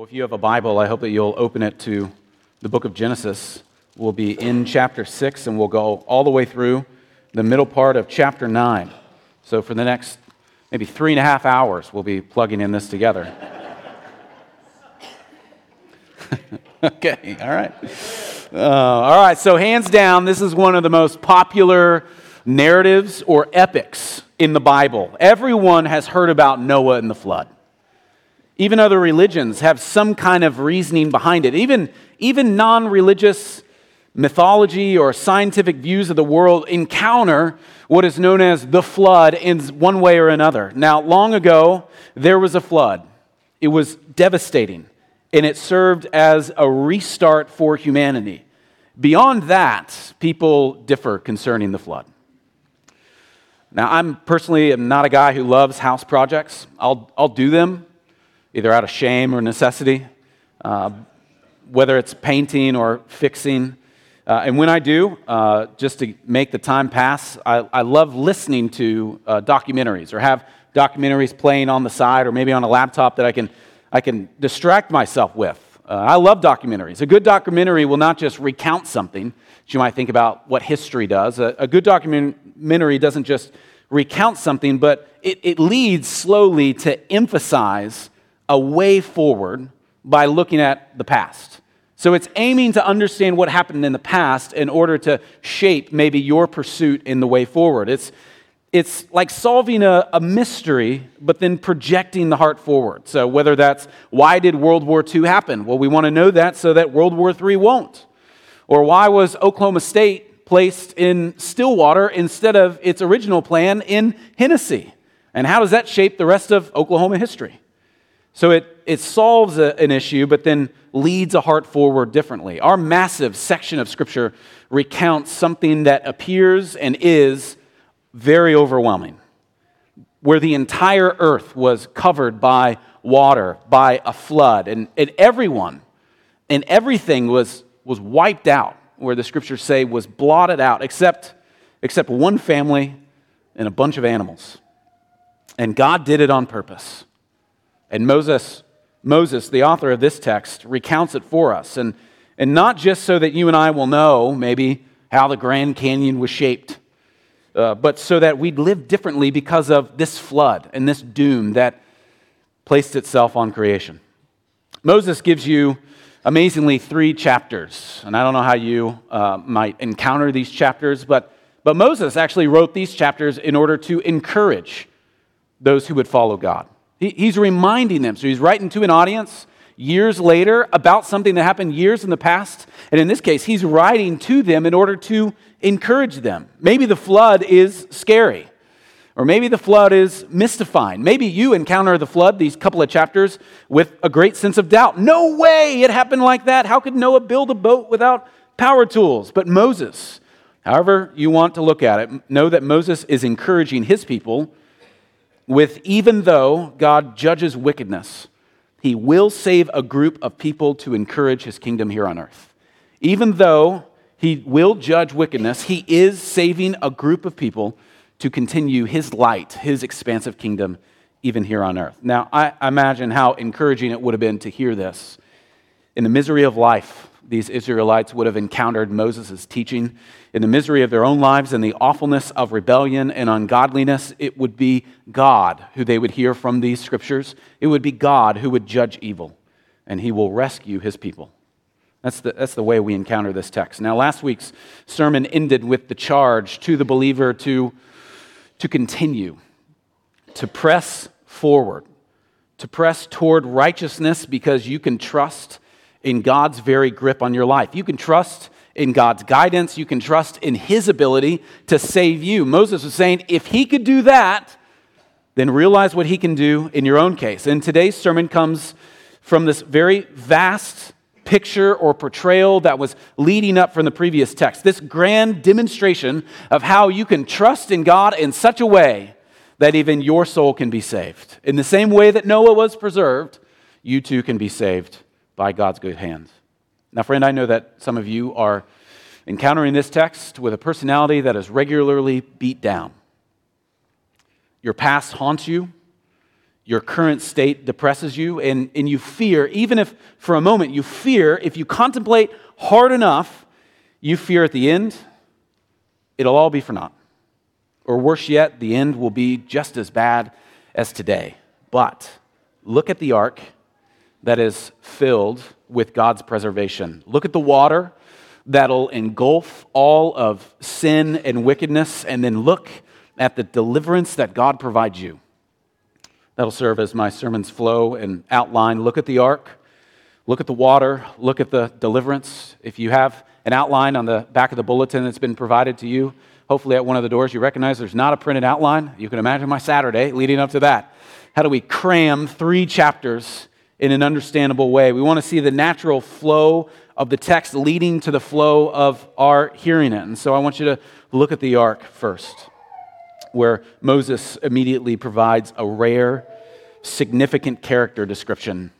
Well, if you have a Bible, I hope that you'll open it to the book of Genesis. We'll be in chapter 6 and we'll go all the way through the middle part of chapter 9. So, for the next maybe three and a half hours, we'll be plugging in this together. okay, all right. Uh, all right, so hands down, this is one of the most popular narratives or epics in the Bible. Everyone has heard about Noah and the flood. Even other religions have some kind of reasoning behind it. Even, even non religious mythology or scientific views of the world encounter what is known as the flood in one way or another. Now, long ago, there was a flood, it was devastating, and it served as a restart for humanity. Beyond that, people differ concerning the flood. Now, I'm personally am not a guy who loves house projects. I'll, I'll do them either out of shame or necessity, uh, whether it's painting or fixing. Uh, and when I do, uh, just to make the time pass, I, I love listening to uh, documentaries or have documentaries playing on the side or maybe on a laptop that I can, I can distract myself with. Uh, I love documentaries. A good documentary will not just recount something you might think about what history does. A, a good documentary doesn't just recount something, but it, it leads slowly to emphasize a way forward by looking at the past. So it's aiming to understand what happened in the past in order to shape maybe your pursuit in the way forward. It's, it's like solving a, a mystery, but then projecting the heart forward. So whether that's why did World War II happen? Well, we want to know that so that World War III won't. Or why was Oklahoma State placed in Stillwater instead of its original plan in Hennessey? And how does that shape the rest of Oklahoma history? So it, it solves a, an issue, but then leads a heart forward differently. Our massive section of Scripture recounts something that appears and is very overwhelming, where the entire earth was covered by water, by a flood, and, and everyone and everything was, was wiped out, where the Scriptures say was blotted out, except, except one family and a bunch of animals. And God did it on purpose. And Moses, Moses, the author of this text, recounts it for us. And, and not just so that you and I will know maybe how the Grand Canyon was shaped, uh, but so that we'd live differently because of this flood and this doom that placed itself on creation. Moses gives you amazingly three chapters. And I don't know how you uh, might encounter these chapters, but, but Moses actually wrote these chapters in order to encourage those who would follow God. He's reminding them. So he's writing to an audience years later about something that happened years in the past. And in this case, he's writing to them in order to encourage them. Maybe the flood is scary, or maybe the flood is mystifying. Maybe you encounter the flood, these couple of chapters, with a great sense of doubt. No way it happened like that. How could Noah build a boat without power tools? But Moses, however you want to look at it, know that Moses is encouraging his people with even though God judges wickedness, he will save a group of people to encourage his kingdom here on earth. Even though he will judge wickedness, he is saving a group of people to continue his light, his expansive kingdom, even here on earth. Now, I imagine how encouraging it would have been to hear this. In the misery of life, these Israelites would have encountered Moses' teaching. In the misery of their own lives and the awfulness of rebellion and ungodliness, it would be God who they would hear from these scriptures. It would be God who would judge evil, and he will rescue his people. That's the, that's the way we encounter this text. Now, last week's sermon ended with the charge to the believer to, to continue, to press forward, to press toward righteousness because you can trust in God's very grip on your life. You can trust in God's guidance, you can trust in His ability to save you. Moses was saying, if He could do that, then realize what He can do in your own case. And today's sermon comes from this very vast picture or portrayal that was leading up from the previous text. This grand demonstration of how you can trust in God in such a way that even your soul can be saved. In the same way that Noah was preserved, you too can be saved by God's good hands. Now, friend, I know that some of you are encountering this text with a personality that is regularly beat down. Your past haunts you, your current state depresses you and, and you fear, even if for a moment you fear, if you contemplate hard enough, you fear at the end, it'll all be for naught. Or worse yet, the end will be just as bad as today. But look at the ark that is filled with God's preservation. Look at the water that'll engulf all of sin and wickedness, and then look at the deliverance that God provides you. That'll serve as my sermon's flow and outline. Look at the ark, look at the water, look at the deliverance. If you have an outline on the back of the bulletin that's been provided to you, hopefully at one of the doors you recognize there's not a printed outline. You can imagine my Saturday leading up to that. How do we cram three chapters in an understandable way? We want to see the natural flow of the text leading to the flow of our hearing it. And so I want you to look at the ark first, where Moses immediately provides a rare, significant character description.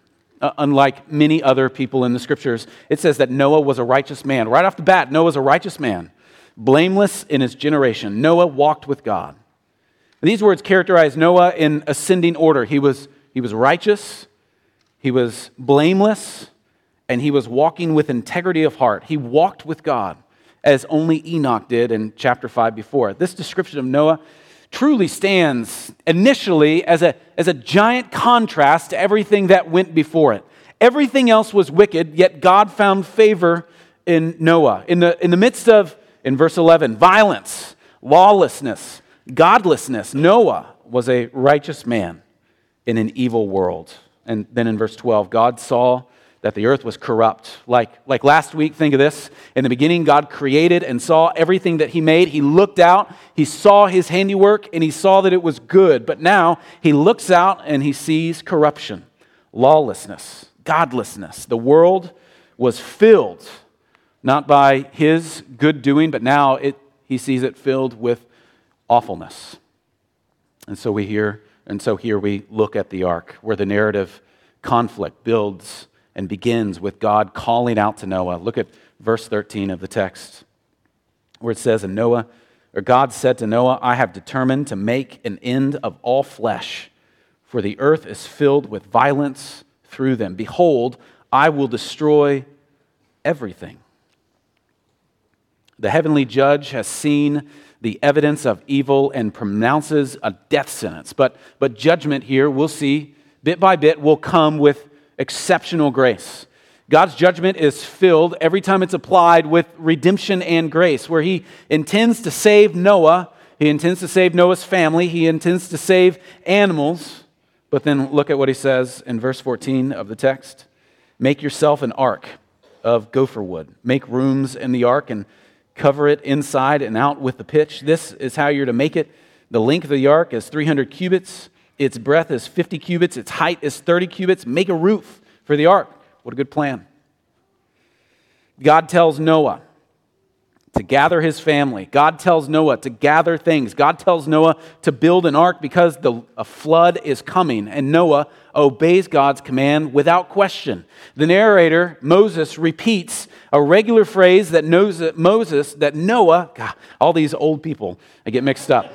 Uh, unlike many other people in the scriptures, it says that Noah was a righteous man. Right off the bat, Noah was a righteous man, blameless in his generation. Noah walked with God. These words characterize Noah in ascending order. He was, he was righteous, he was blameless, and he was walking with integrity of heart. He walked with God as only Enoch did in chapter 5 before. This description of Noah truly stands initially as a, as a giant contrast to everything that went before it. Everything else was wicked, yet God found favor in Noah. In the, in the midst of, in verse 11, violence, lawlessness, godlessness, Noah was a righteous man in an evil world. And then in verse 12, God saw that the earth was corrupt. Like, like last week, think of this. In the beginning, God created and saw everything that He made. He looked out, He saw His handiwork, and He saw that it was good. But now He looks out and He sees corruption, lawlessness, godlessness. The world was filled not by His good doing, but now it, He sees it filled with awfulness. And so we hear, and so here we look at the ark, where the narrative conflict builds and begins with God calling out to Noah. Look at verse 13 of the text, where it says, And Noah, or God said to Noah, I have determined to make an end of all flesh, for the earth is filled with violence through them. Behold, I will destroy everything. The heavenly judge has seen the evidence of evil and pronounces a death sentence. But, but judgment here, we'll see, bit by bit, will come with exceptional grace. God's judgment is filled every time it's applied with redemption and grace, where He intends to save Noah, He intends to save Noah's family, He intends to save animals. But then look at what He says in verse 14 of the text Make yourself an ark of gopher wood, make rooms in the ark and cover it inside and out with the pitch. This is how you're to make it. The length of the ark is 300 cubits, its breadth is 50 cubits, its height is 30 cubits. Make a roof for the ark. What a good plan. God tells Noah to gather his family. God tells Noah to gather things. God tells Noah to build an ark because the, a flood is coming, and Noah obeys God's command without question. The narrator, Moses, repeats a regular phrase that Moses, that Noah, God, all these old people, I get mixed up.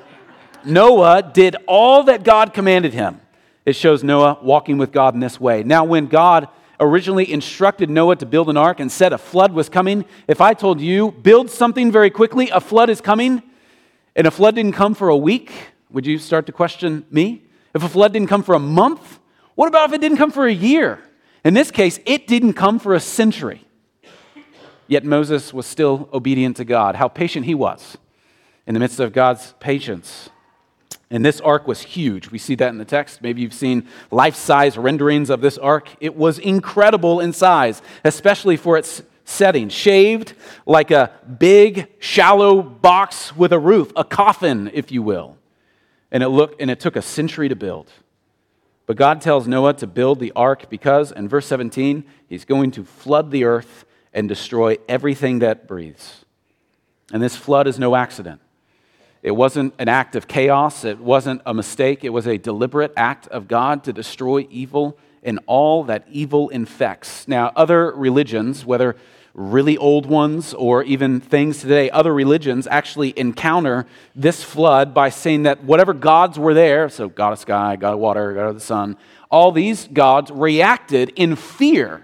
Noah did all that God commanded him. It shows Noah walking with God in this way. Now, when God originally instructed Noah to build an ark and said a flood was coming, if I told you, build something very quickly, a flood is coming, and a flood didn't come for a week, would you start to question me? If a flood didn't come for a month, what about if it didn't come for a year? In this case, it didn't come for a century. Yet Moses was still obedient to God. How patient he was in the midst of God's patience. And this ark was huge. We see that in the text. Maybe you've seen life size renderings of this ark. It was incredible in size, especially for its setting. Shaved like a big, shallow box with a roof, a coffin, if you will. And it, looked, and it took a century to build. But God tells Noah to build the ark because, in verse 17, he's going to flood the earth and destroy everything that breathes. And this flood is no accident. It wasn't an act of chaos, it wasn't a mistake, it was a deliberate act of God to destroy evil and all that evil infects. Now, other religions, whether really old ones or even things today, other religions actually encounter this flood by saying that whatever gods were there, so God of sky, God of water, God of the sun, all these gods reacted in fear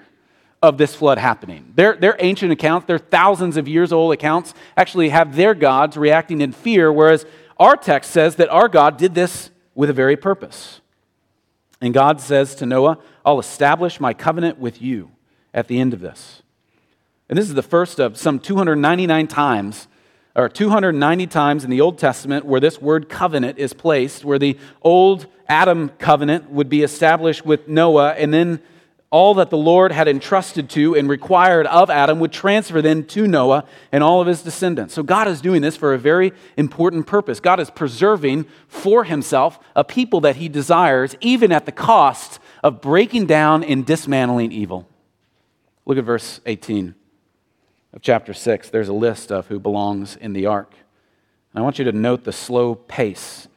of this flood happening. Their, their ancient accounts, their thousands of years old accounts, actually have their gods reacting in fear, whereas our text says that our God did this with a very purpose. And God says to Noah, I'll establish my covenant with you at the end of this. And this is the first of some 299 times, or 290 times in the Old Testament where this word covenant is placed, where the old Adam covenant would be established with Noah, and then all that the Lord had entrusted to and required of Adam would transfer then to Noah and all of his descendants. So God is doing this for a very important purpose. God is preserving for himself a people that he desires, even at the cost of breaking down and dismantling evil. Look at verse 18 of chapter 6. There's a list of who belongs in the ark. And I want you to note the slow pace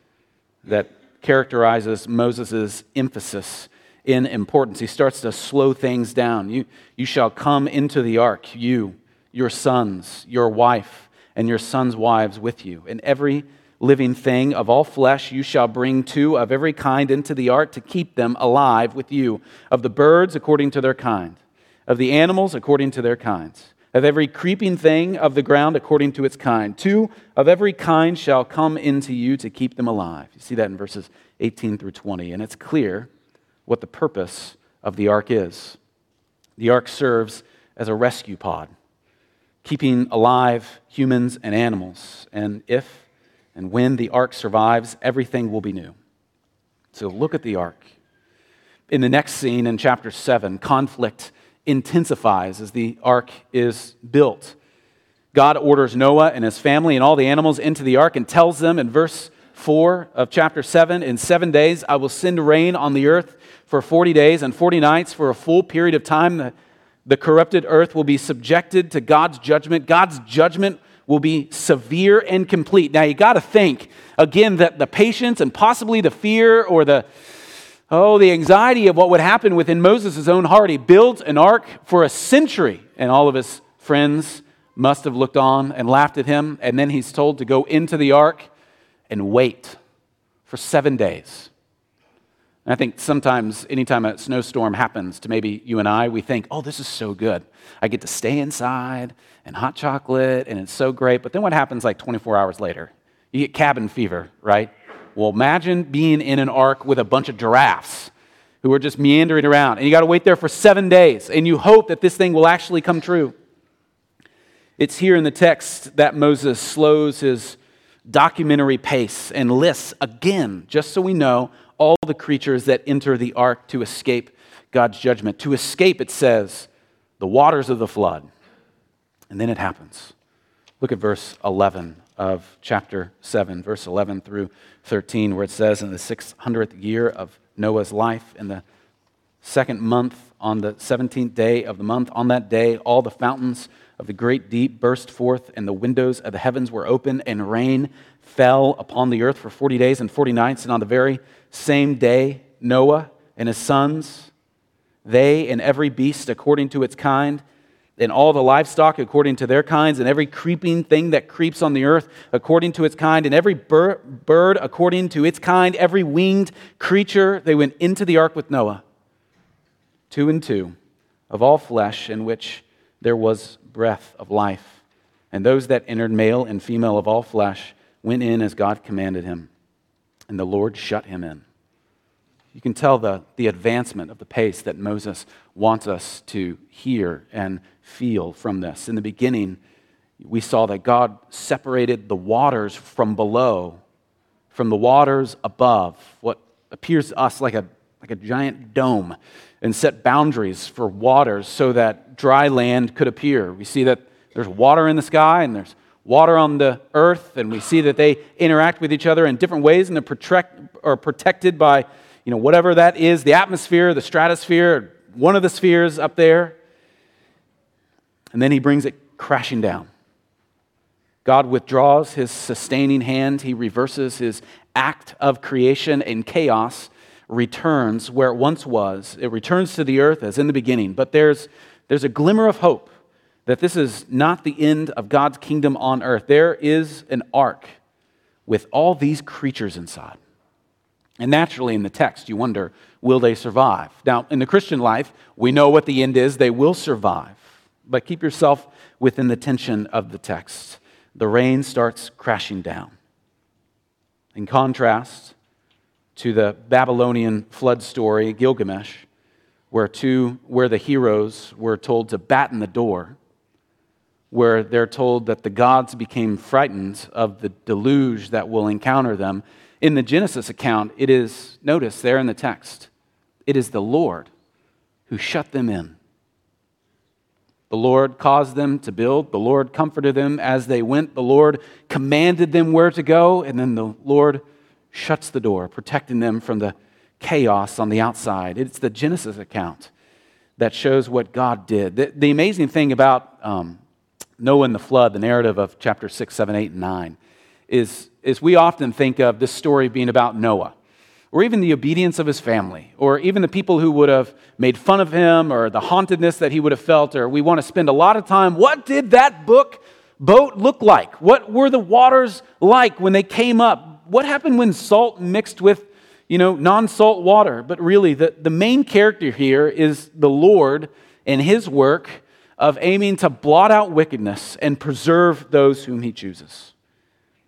that characterizes Moses' emphasis in importance. He starts to slow things down. You, you shall come into the ark, you, your sons, your wife, and your sons' wives with you. And every living thing of all flesh you shall bring two of every kind into the ark to keep them alive with you, of the birds according to their kind, of the animals according to their kinds of every creeping thing of the ground according to its kind. Two of every kind shall come into you to keep them alive. You see that in verses 18 through 20. And it's clear what the purpose of the ark is. The ark serves as a rescue pod, keeping alive humans and animals. And if and when the ark survives, everything will be new. So look at the ark. In the next scene in chapter 7, conflict intensifies as the ark is built. God orders Noah and his family and all the animals into the ark and tells them in verse 4 of chapter 7 In seven days I will send rain on the earth for 40 days and 40 nights for a full period of time. The, the corrupted earth will be subjected to God's judgment. God's judgment will be severe and complete. Now, you got to think, again, that the patience and possibly the fear or the, oh, the anxiety of what would happen within Moses' own heart. He builds an ark for a century, and all of his friends must have looked on and laughed at him. And then he's told to go into the ark and wait for seven days. And I think sometimes, anytime a snowstorm happens to maybe you and I, we think, oh, this is so good. I get to stay inside and hot chocolate, and it's so great. But then what happens like 24 hours later? You get cabin fever, right? Well, imagine being in an ark with a bunch of giraffes who are just meandering around, and you got to wait there for seven days, and you hope that this thing will actually come true. It's here in the text that Moses slows his documentary pace and lists again, just so we know all the creatures that enter the ark to escape God's judgment. To escape, it says, the waters of the flood. And then it happens. Look at verse 11 of chapter 7, verse 11 through 13, where it says, In the 600th year of Noah's life, in the second month, on the 17th day of the month, on that day, all the fountains of the great deep burst forth, and the windows of the heavens were open, and rain fell upon the earth for 40 days and 40 nights. And on the very same day, Noah and his sons, they and every beast according to its kind, and all the livestock according to their kinds, and every creeping thing that creeps on the earth according to its kind, and every bir- bird according to its kind, every winged creature, they went into the ark with Noah, two and two, of all flesh in which there was breath of life. And those that entered, male and female of all flesh, went in as God commanded him and the Lord shut him in. You can tell the, the advancement of the pace that Moses wants us to hear and feel from this. In the beginning, we saw that God separated the waters from below from the waters above, what appears to us like a, like a giant dome, and set boundaries for waters so that dry land could appear. We see that there's water in the sky and there's water on the earth, and we see that they interact with each other in different ways, and they're protect, are protected by you know, whatever that is the atmosphere, the stratosphere, one of the spheres up there. And then he brings it crashing down. God withdraws his sustaining hand, he reverses his act of creation, and chaos returns where it once was. It returns to the earth as in the beginning. But there's, there's a glimmer of hope that this is not the end of God's kingdom on earth. There is an ark with all these creatures inside. And naturally, in the text, you wonder, will they survive? Now, in the Christian life, we know what the end is. They will survive. But keep yourself within the tension of the text. The rain starts crashing down. In contrast to the Babylonian flood story, Gilgamesh, where, two, where the heroes were told to batten the door, where they're told that the gods became frightened of the deluge that will encounter them. In the Genesis account, it is, notice there in the text, it is the Lord who shut them in. The Lord caused them to build. The Lord comforted them as they went. The Lord commanded them where to go. And then the Lord shuts the door, protecting them from the chaos on the outside. It's the Genesis account that shows what God did. The, the amazing thing about um, Noah and the flood, the narrative of chapter 6, 7, 8, and 9, is, is we often think of this story being about Noah or even the obedience of his family, or even the people who would have made fun of him, or the hauntedness that he would have felt, or we want to spend a lot of time. What did that book boat look like? What were the waters like when they came up? What happened when salt mixed with, you know, non-salt water? But really, the, the main character here is the Lord and his work of aiming to blot out wickedness and preserve those whom he chooses.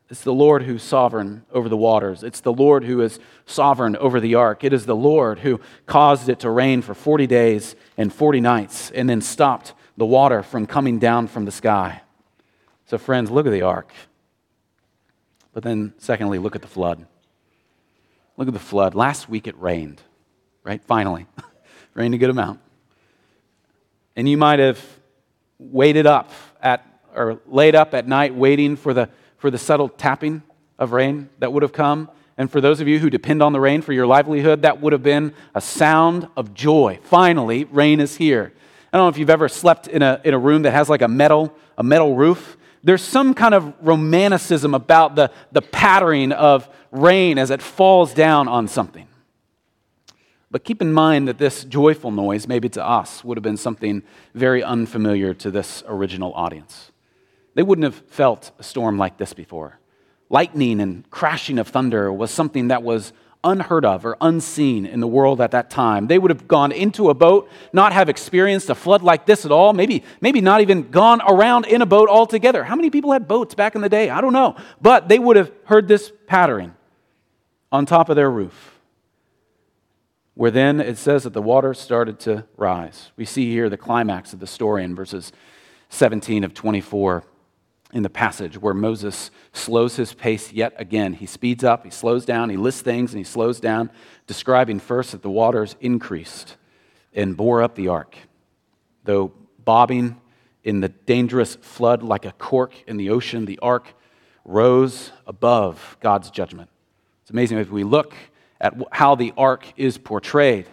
It's the Lord who's sovereign over the waters. It's the Lord who is sovereign over the ark. It is the Lord who caused it to rain for 40 days and 40 nights and then stopped the water from coming down from the sky. So, friends, look at the ark. But then, secondly, look at the flood. Look at the flood. Last week it rained, right? Finally, rained a good amount. And you might have waited up at, or laid up at night waiting for the for the subtle tapping of rain that would have come. And for those of you who depend on the rain for your livelihood, that would have been a sound of joy. Finally, rain is here. I don't know if you've ever slept in a, in a room that has like a metal, a metal roof. There's some kind of romanticism about the, the pattering of rain as it falls down on something. But keep in mind that this joyful noise, maybe to us, would have been something very unfamiliar to this original audience. They wouldn't have felt a storm like this before. Lightning and crashing of thunder was something that was unheard of or unseen in the world at that time. They would have gone into a boat, not have experienced a flood like this at all, maybe, maybe not even gone around in a boat altogether. How many people had boats back in the day? I don't know. But they would have heard this pattering on top of their roof. Where then it says that the water started to rise. We see here the climax of the story in verses 17 of 24 in the passage where Moses slows his pace yet again. He speeds up, he slows down, he lists things, and he slows down, describing first that the waters increased and bore up the ark. Though bobbing in the dangerous flood like a cork in the ocean, the ark rose above God's judgment. It's amazing if we look at how the ark is portrayed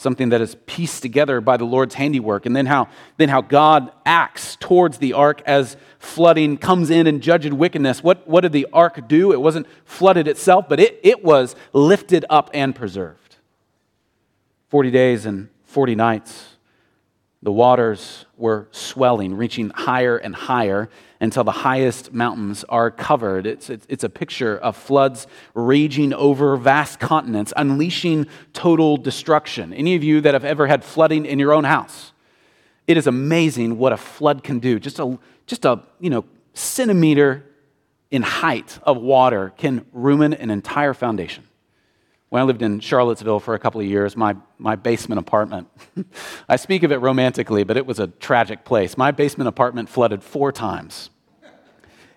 something that is pieced together by the Lord's handiwork, and then how, then how God acts towards the ark as flooding comes in and judged wickedness. What, what did the ark do? It wasn't flooded itself, but it, it was lifted up and preserved. 40 days and 40 nights, the waters were swelling, reaching higher and higher until the highest mountains are covered. It's, it's, it's, a picture of floods raging over vast continents, unleashing total destruction. Any of you that have ever had flooding in your own house, it is amazing what a flood can do. Just a, just a you know, centimeter in height of water can ruin an entire foundation. When I lived in Charlottesville for a couple of years, my, my basement apartment, I speak of it romantically, but it was a tragic place. My basement apartment flooded four times.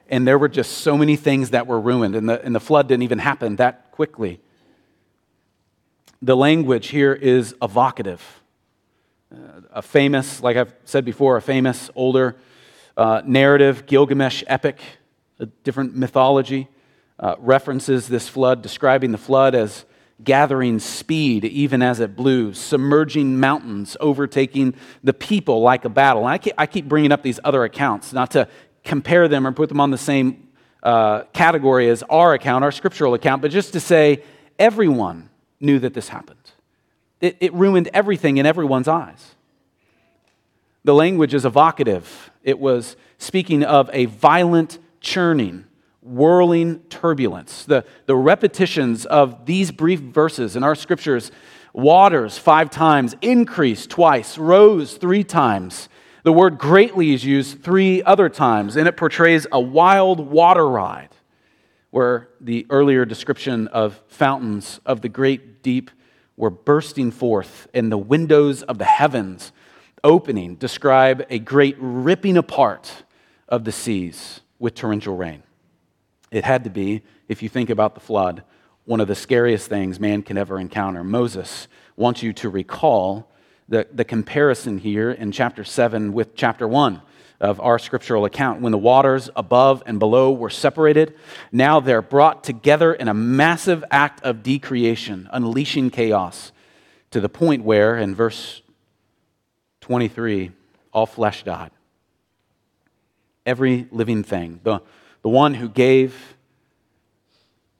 And there were just so many things that were ruined, and the, and the flood didn't even happen that quickly. The language here is evocative. Uh, a famous, like I've said before, a famous older uh, narrative, Gilgamesh epic, a different mythology, uh, references this flood, describing the flood as gathering speed even as it blew, submerging mountains, overtaking the people like a battle. And I keep, bringing up these other accounts, not to compare them or put them on the same uh, category as our account, our scriptural account, but just to say everyone knew that this happened. It, it ruined everything in everyone's eyes. The language is evocative. It was speaking of a violent churning, whirling turbulence. The, the repetitions of these brief verses in our scriptures waters five times, increased twice, rose three times. The word greatly is used three other times, and it portrays a wild water ride, where the earlier description of fountains of the great deep were bursting forth, and the windows of the heavens opening describe a great ripping apart of the seas with torrential rain. It had to be, if you think about the flood, one of the scariest things man can ever encounter. Moses wants you to recall the, the comparison here in chapter 7 with chapter 1 of our scriptural account. When the waters above and below were separated, now they're brought together in a massive act of decreation, unleashing chaos to the point where, in verse 23, all flesh died. Every living thing. The, the one who gave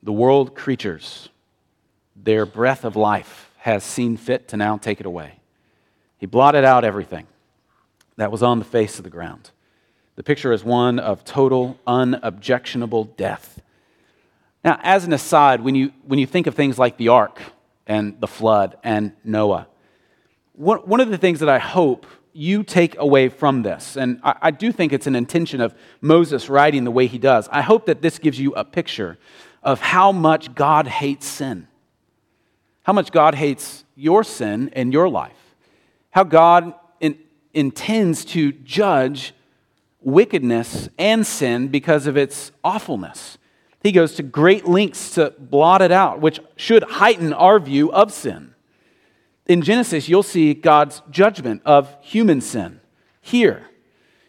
the world creatures their breath of life has seen fit to now take it away. He blotted out everything that was on the face of the ground. The picture is one of total, unobjectionable death. Now, as an aside, when you, when you think of things like the ark and the flood and Noah, one, one of the things that I hope you take away from this, and I, I do think it's an intention of Moses writing the way he does, I hope that this gives you a picture of how much God hates sin, how much God hates your sin and your life, how God in, intends to judge wickedness and sin because of its awfulness. He goes to great lengths to blot it out, which should heighten our view of sin in Genesis, you'll see God's judgment of human sin here.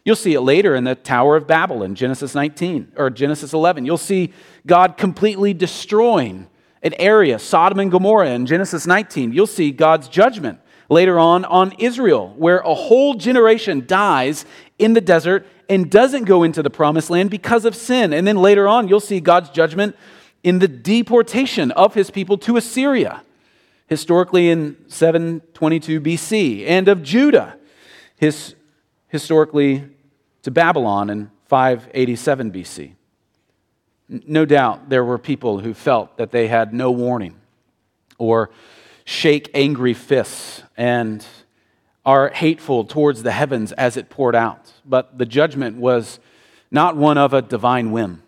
You'll see it later in the Tower of Babel in Genesis 19 or Genesis 11. You'll see God completely destroying an area, Sodom and Gomorrah in Genesis 19. You'll see God's judgment later on on Israel, where a whole generation dies in the desert and doesn't go into the promised land because of sin. And then later on, you'll see God's judgment in the deportation of his people to Assyria historically in 722 BC, and of Judah, his, historically to Babylon in 587 BC. No doubt there were people who felt that they had no warning or shake angry fists and are hateful towards the heavens as it poured out. But the judgment was not one of a divine whim.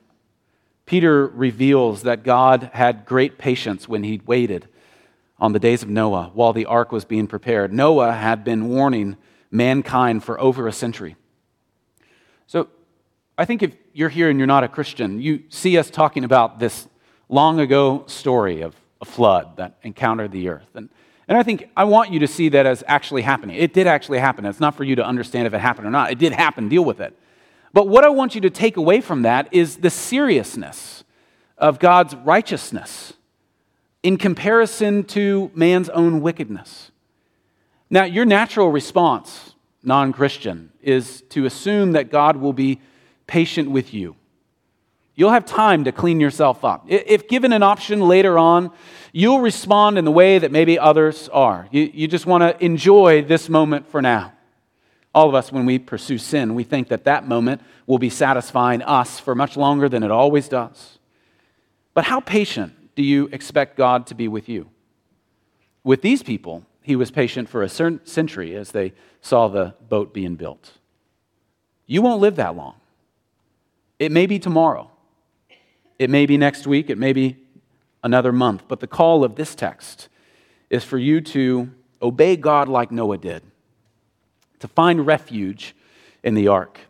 Peter reveals that God had great patience when he waited on the days of Noah while the ark was being prepared. Noah had been warning mankind for over a century. So I think if you're here and you're not a Christian, you see us talking about this long ago story of a flood that encountered the earth. And, and I think I want you to see that as actually happening. It did actually happen. It's not for you to understand if it happened or not. It did happen. Deal with it. But what I want you to take away from that is the seriousness of God's righteousness in comparison to man's own wickedness. Now, your natural response, non Christian, is to assume that God will be patient with you. You'll have time to clean yourself up. If given an option later on, you'll respond in the way that maybe others are. You, you just want to enjoy this moment for now. All of us, when we pursue sin, we think that that moment will be satisfying us for much longer than it always does. But how patient do you expect God to be with you? With these people, he was patient for a century as they saw the boat being built. You won't live that long. It may be tomorrow, it may be next week, it may be another month, but the call of this text is for you to obey God like Noah did, to find refuge in the ark.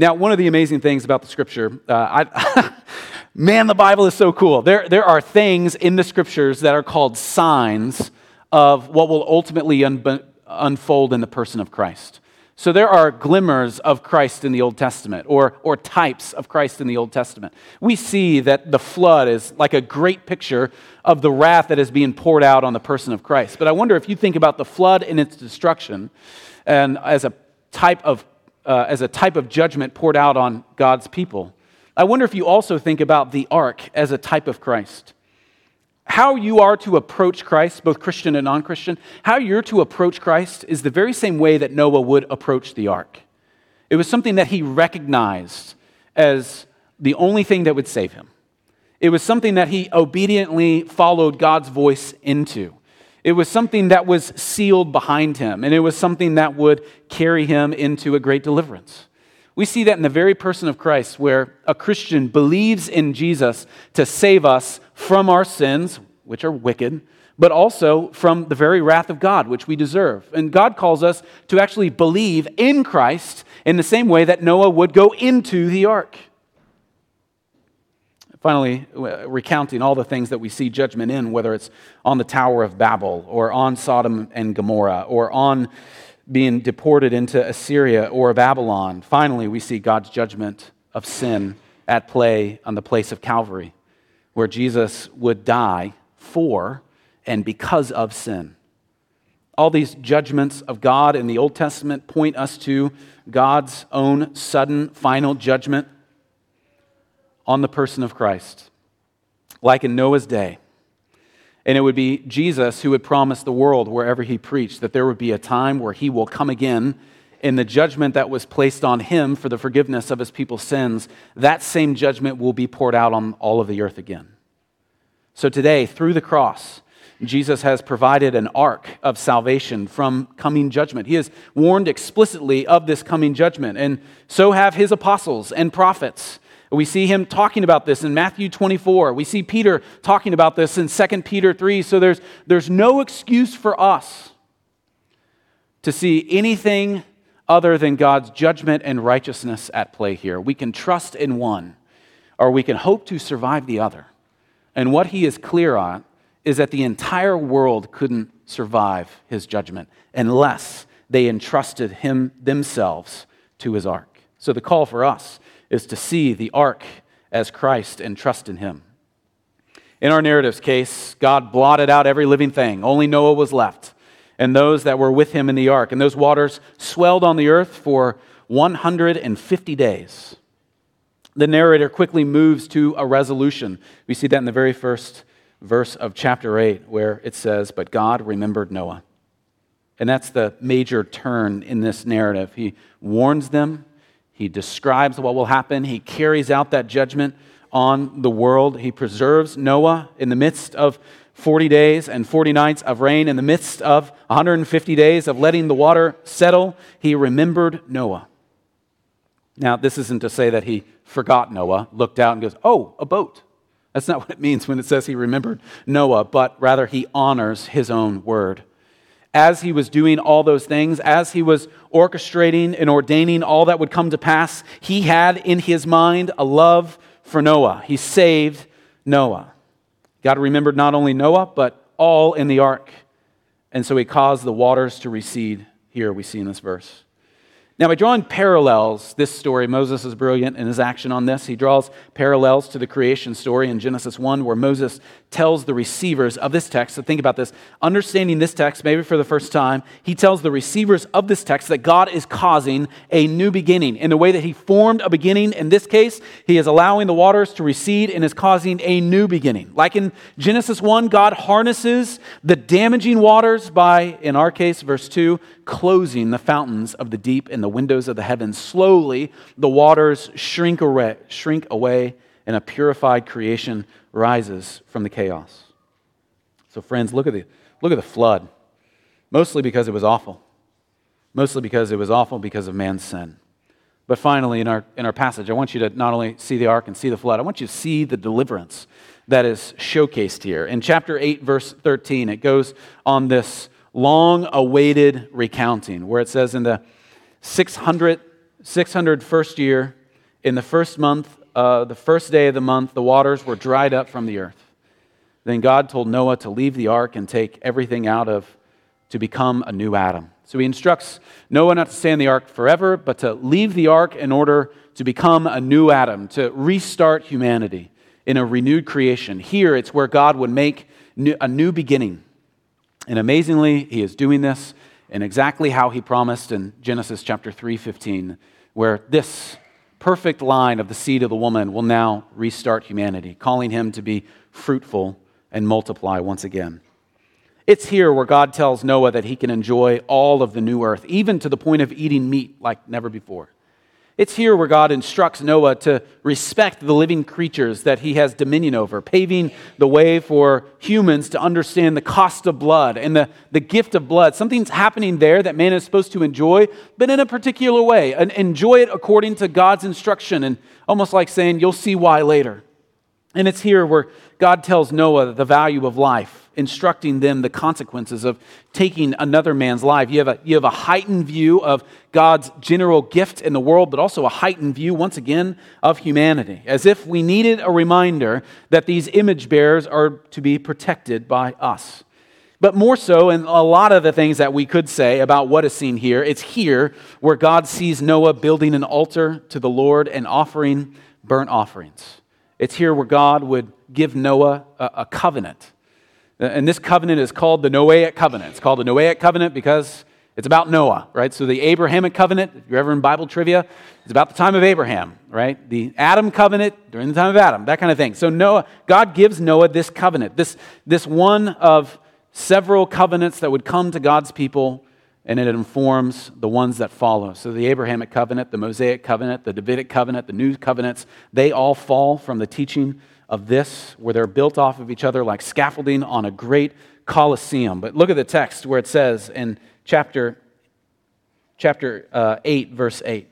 Now, one of the amazing things about the scripture, uh, I, Man, the Bible is so cool. There, there are things in the scriptures that are called signs of what will ultimately un- unfold in the person of Christ. So there are glimmers of Christ in the Old Testament, or, or types of Christ in the Old Testament. We see that the flood is like a great picture of the wrath that is being poured out on the person of Christ. But I wonder if you think about the flood and its destruction and as a type of, uh, as a type of judgment poured out on God's people. I wonder if you also think about the ark as a type of Christ. how you are to approach Christ, both Christian and non Christian, how you're to approach Christ is the very same way that Noah would approach the ark. It was something that he recognized as the only thing that would save him. It was something that he obediently followed God's voice into. It was something that was sealed behind him, and it was something that would carry him into a great deliverance. We see that in the very person of Christ, where a Christian believes in Jesus to save us from our sins, which are wicked, but also from the very wrath of God, which we deserve. And God calls us to actually believe in Christ in the same way that Noah would go into the ark. Finally, uh, recounting all the things that we see judgment in, whether it's on the Tower of Babel, or on Sodom and Gomorrah, or on being deported into Assyria or Babylon. Finally, we see God's judgment of sin at play on the place of Calvary, where Jesus would die for and because of sin. All these judgments of God in the Old Testament point us to God's own sudden final judgment on the person of Christ, like in Noah's day. And it would be Jesus who would promise the world wherever he preached that there would be a time where he will come again in the judgment that was placed on him for the forgiveness of his people's sins. That same judgment will be poured out on all of the earth again. So today, through the cross, Jesus has provided an ark of salvation from coming judgment. He has warned explicitly of this coming judgment, and so have his apostles and prophets. We see him talking about this in Matthew 24. We see Peter talking about this in 2 Peter 3. So there's, there's no excuse for us to see anything other than God's judgment and righteousness at play here. We can trust in one, or we can hope to survive the other. And what he is clear on is that the entire world couldn't survive his judgment unless they entrusted him themselves to his ark. So the call for us is to see the ark as Christ and trust in him. In our narrative's case, God blotted out every living thing. Only Noah was left, and those that were with him in the ark. And those waters swelled on the earth for 150 days. The narrator quickly moves to a resolution. We see that in the very first verse of chapter 8, where it says, But God remembered Noah. And that's the major turn in this narrative. He warns them, he describes what will happen. He carries out that judgment on the world. He preserves Noah in the midst of 40 days and 40 nights of rain, in the midst of 150 days of letting the water settle. He remembered Noah. Now, this isn't to say that he forgot Noah, looked out and goes, Oh, a boat. That's not what it means when it says he remembered Noah, but rather he honors his own word as he was doing all those things, as he was orchestrating and ordaining all that would come to pass, he had in his mind a love for Noah. He saved Noah. God remembered not only Noah, but all in the ark. And so he caused the waters to recede. Here we see in this verse. Now, by drawing parallels, this story, Moses is brilliant in his action on this. He draws parallels to the creation story in Genesis 1, where Moses tells the receivers of this text, so think about this, understanding this text, maybe for the first time, he tells the receivers of this text that God is causing a new beginning. In the way that he formed a beginning, in this case, he is allowing the waters to recede and is causing a new beginning. Like in Genesis 1, God harnesses the damaging waters by, in our case, verse 2, closing the fountains of the deep and the windows of the heavens. Slowly, the waters shrink away, shrink away and a purified creation rises from the chaos. So, friends, look at the, look at the flood. Mostly because it was awful. Mostly because it was awful because of man's sin. But finally, in our, in our passage, I want you to not only see the ark and see the flood, I want you to see the deliverance that is showcased here. In chapter 8, verse 13, it goes on this long awaited recounting where it says, In the 600, 600 first year, in the first month, uh, the first day of the month, the waters were dried up from the earth. Then God told Noah to leave the ark and take everything out of, to become a new Adam. So he instructs Noah not to stay in the ark forever, but to leave the ark in order to become a new Adam, to restart humanity in a renewed creation. Here, it's where God would make a new beginning. And amazingly, he is doing this in exactly how he promised in Genesis chapter 3:15, where this perfect line of the seed of the woman will now restart humanity, calling him to be fruitful and multiply once again. It's here where God tells Noah that he can enjoy all of the new earth, even to the point of eating meat like never before. It's here where God instructs Noah to respect the living creatures that he has dominion over, paving the way for humans to understand the cost of blood and the, the gift of blood. Something's happening there that man is supposed to enjoy, but in a particular way. And enjoy it according to God's instruction, and almost like saying, You'll see why later. And it's here where God tells Noah the value of life instructing them the consequences of taking another man's life. You have, a, you have a heightened view of God's general gift in the world, but also a heightened view, once again, of humanity, as if we needed a reminder that these image bearers are to be protected by us. But more so, and a lot of the things that we could say about what is seen here, it's here where God sees Noah building an altar to the Lord and offering burnt offerings. It's here where God would give Noah a, a covenant and this covenant is called the Noahic covenant. It's called the Noahic covenant because it's about Noah, right? So the Abrahamic covenant, if you're ever in Bible trivia, it's about the time of Abraham, right? The Adam covenant during the time of Adam, that kind of thing. So Noah, God gives Noah this covenant, this, this one of several covenants that would come to God's people, and it informs the ones that follow. So the Abrahamic covenant, the Mosaic covenant, the Davidic covenant, the new covenants, they all fall from the teaching of this, where they're built off of each other like scaffolding on a great coliseum. But look at the text where it says in chapter, chapter uh, 8, verse 8.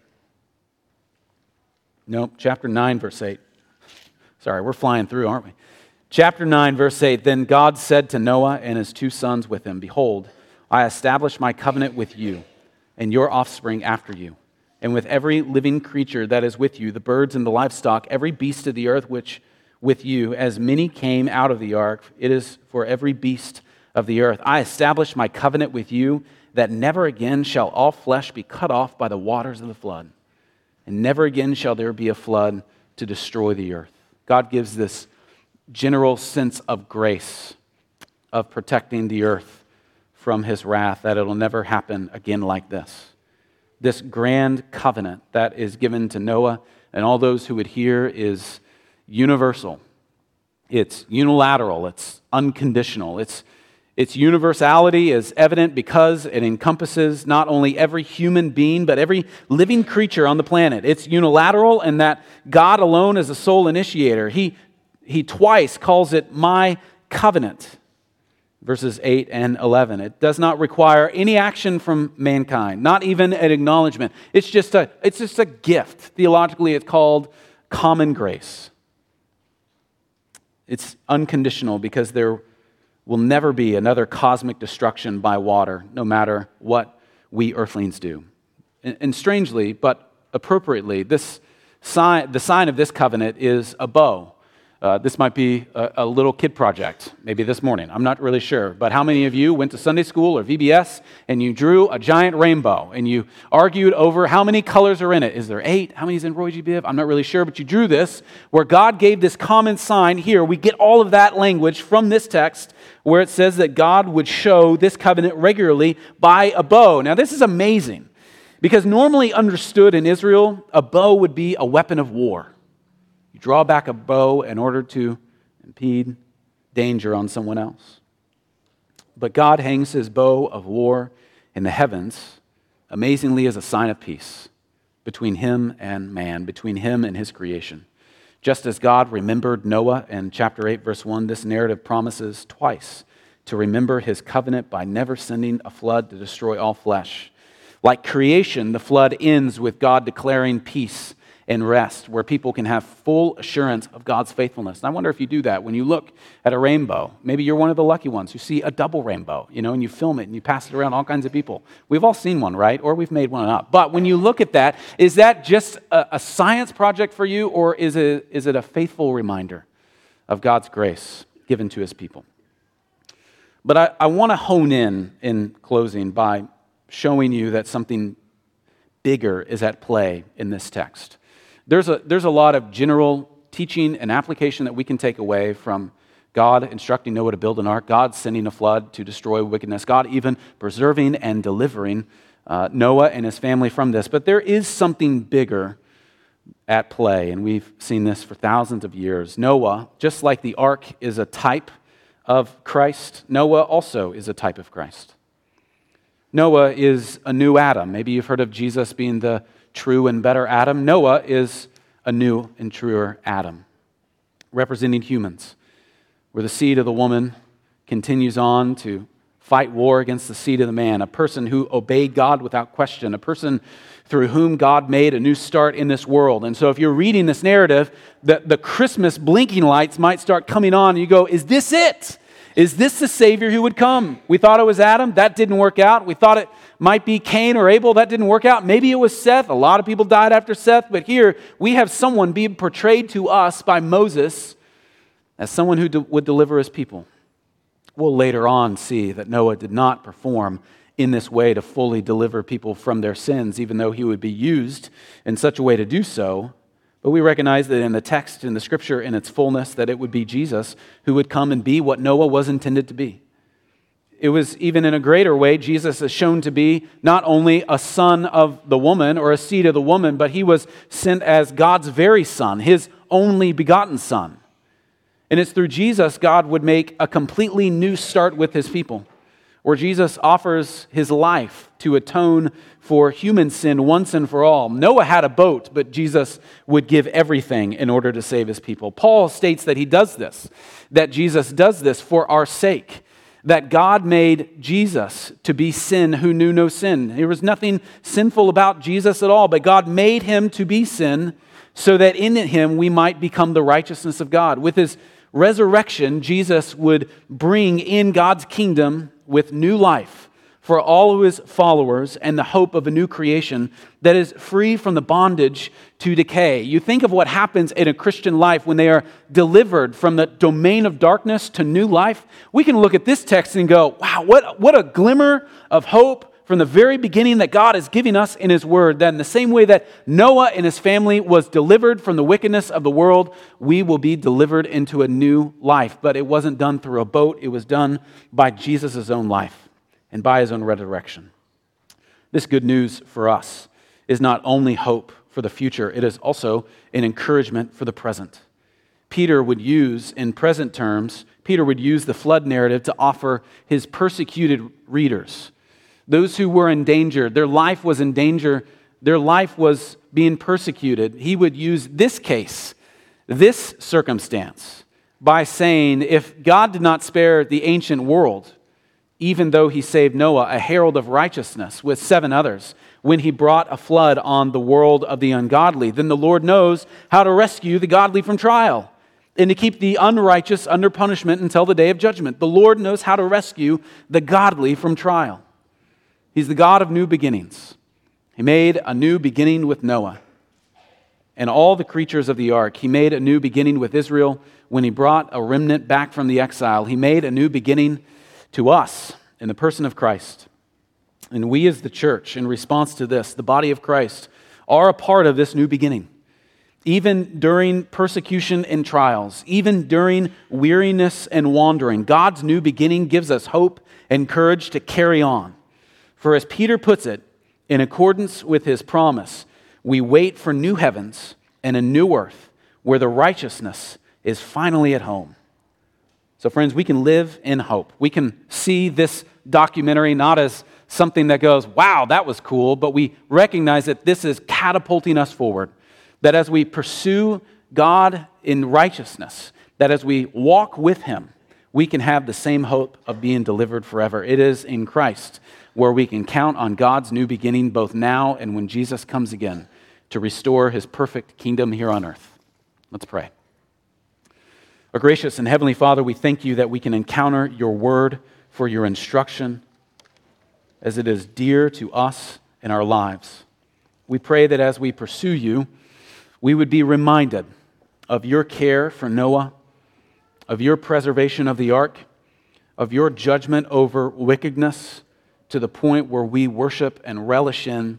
Nope, chapter 9, verse 8. Sorry, we're flying through, aren't we? Chapter 9, verse 8 Then God said to Noah and his two sons with him, Behold, I establish my covenant with you and your offspring after you, and with every living creature that is with you, the birds and the livestock, every beast of the earth which with you, as many came out of the ark. It is for every beast of the earth. I establish my covenant with you that never again shall all flesh be cut off by the waters of the flood, and never again shall there be a flood to destroy the earth. God gives this general sense of grace, of protecting the earth from his wrath, that it'll never happen again like this. This grand covenant that is given to Noah and all those who would hear is universal, it's unilateral, it's unconditional. It's, its universality is evident because it encompasses not only every human being, but every living creature on the planet. It's unilateral in that God alone is the sole initiator. He, he twice calls it my covenant verses 8 and 11. It does not require any action from mankind, not even an acknowledgement. It's just a, it's just a gift. Theologically, it's called common grace. It's unconditional because there will never be another cosmic destruction by water, no matter what we earthlings do. And, and strangely, but appropriately, this sign, the sign of this covenant is a bow. Uh, this might be a, a, little kid project, maybe this morning. I'm not really sure. But how many of you went to Sunday school or VBS and you drew a giant rainbow and you argued over how many colors are in it? Is there eight? How many is in Roy G. Biv? I'm not really sure, but you drew this where God gave this common sign. Here, we get all of that language from this text where it says that God would show this covenant regularly by a bow. Now, this is amazing because normally understood in Israel, a bow would be a weapon of war. You draw back a bow in order to impede danger on someone else. But God hangs his bow of war in the heavens, amazingly, as a sign of peace between him and man, between him and his creation. Just as God remembered Noah in chapter 8, verse 1, this narrative promises twice to remember his covenant by never sending a flood to destroy all flesh. Like creation, the flood ends with God declaring peace and rest, where people can have full assurance of God's faithfulness. And I wonder if you do that when you look at a rainbow. Maybe you're one of the lucky ones who see a double rainbow, you know, and you film it and you pass it around all kinds of people. We've all seen one, right? Or we've made one up. But when you look at that, is that just a, a science project for you, or is it, is it a faithful reminder of God's grace given to his people? But I, I want to hone in in closing by showing you that something bigger is at play in this text. There's a, there's a lot of general teaching and application that we can take away from God instructing Noah to build an ark, God sending a flood to destroy wickedness, God even preserving and delivering uh, Noah and his family from this. But there is something bigger at play, and we've seen this for thousands of years. Noah, just like the ark is a type of Christ, Noah also is a type of Christ. Noah is a new Adam. Maybe you've heard of Jesus being the true and better Adam. Noah is a new and truer Adam, representing humans, where the seed of the woman continues on to fight war against the seed of the man, a person who obeyed God without question, a person through whom God made a new start in this world. And so, if you're reading this narrative, the, the Christmas blinking lights might start coming on, and you go, Is this it? Is this the Savior who would come? We thought it was Adam. That didn't work out. We thought it might be Cain or Abel. That didn't work out. Maybe it was Seth. A lot of people died after Seth. But here we have someone being portrayed to us by Moses as someone who would deliver his people. We'll later on see that Noah did not perform in this way to fully deliver people from their sins, even though he would be used in such a way to do so. But we recognize that in the text, in the scripture, in its fullness, that it would be Jesus who would come and be what Noah was intended to be. It was even in a greater way, Jesus is shown to be not only a son of the woman or a seed of the woman, but he was sent as God's very son, his only begotten son. And it's through Jesus God would make a completely new start with his people where Jesus offers his life to atone for human sin once and for all. Noah had a boat, but Jesus would give everything in order to save his people. Paul states that he does this, that Jesus does this for our sake, that God made Jesus to be sin who knew no sin. There was nothing sinful about Jesus at all, but God made him to be sin so that in him we might become the righteousness of God. With his resurrection, Jesus would bring in God's kingdom with new life for all of his followers and the hope of a new creation that is free from the bondage to decay. You think of what happens in a Christian life when they are delivered from the domain of darkness to new life. We can look at this text and go, wow, what, what a glimmer of hope from the very beginning that God is giving us in His Word, that the same way that Noah and his family was delivered from the wickedness of the world, we will be delivered into a new life. But it wasn't done through a boat, it was done by Jesus' own life and by His own resurrection. This good news for us is not only hope for the future, it is also an encouragement for the present. Peter would use, in present terms, Peter would use the flood narrative to offer his persecuted readers those who were in danger, their life was in danger, their life was being persecuted. He would use this case, this circumstance, by saying, if God did not spare the ancient world, even though he saved Noah, a herald of righteousness, with seven others, when he brought a flood on the world of the ungodly, then the Lord knows how to rescue the godly from trial and to keep the unrighteous under punishment until the day of judgment. The Lord knows how to rescue the godly from trial. He's the God of new beginnings. He made a new beginning with Noah and all the creatures of the ark. He made a new beginning with Israel when he brought a remnant back from the exile. He made a new beginning to us in the person of Christ. And we, as the church, in response to this, the body of Christ, are a part of this new beginning. Even during persecution and trials, even during weariness and wandering, God's new beginning gives us hope and courage to carry on. For as Peter puts it, in accordance with his promise, we wait for new heavens and a new earth where the righteousness is finally at home. So, friends, we can live in hope. We can see this documentary not as something that goes, wow, that was cool, but we recognize that this is catapulting us forward. That as we pursue God in righteousness, that as we walk with Him, we can have the same hope of being delivered forever. It is in Christ where we can count on God's new beginning both now and when Jesus comes again to restore his perfect kingdom here on earth. Let's pray. Our gracious and heavenly Father, we thank you that we can encounter your word for your instruction as it is dear to us in our lives. We pray that as we pursue you, we would be reminded of your care for Noah, of your preservation of the ark, of your judgment over wickedness to the point where we worship and relish in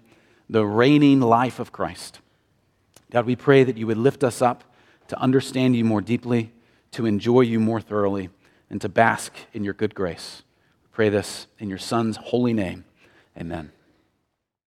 the reigning life of Christ. God, we pray that you would lift us up to understand you more deeply, to enjoy you more thoroughly, and to bask in your good grace. We pray this in your Son's holy name. Amen.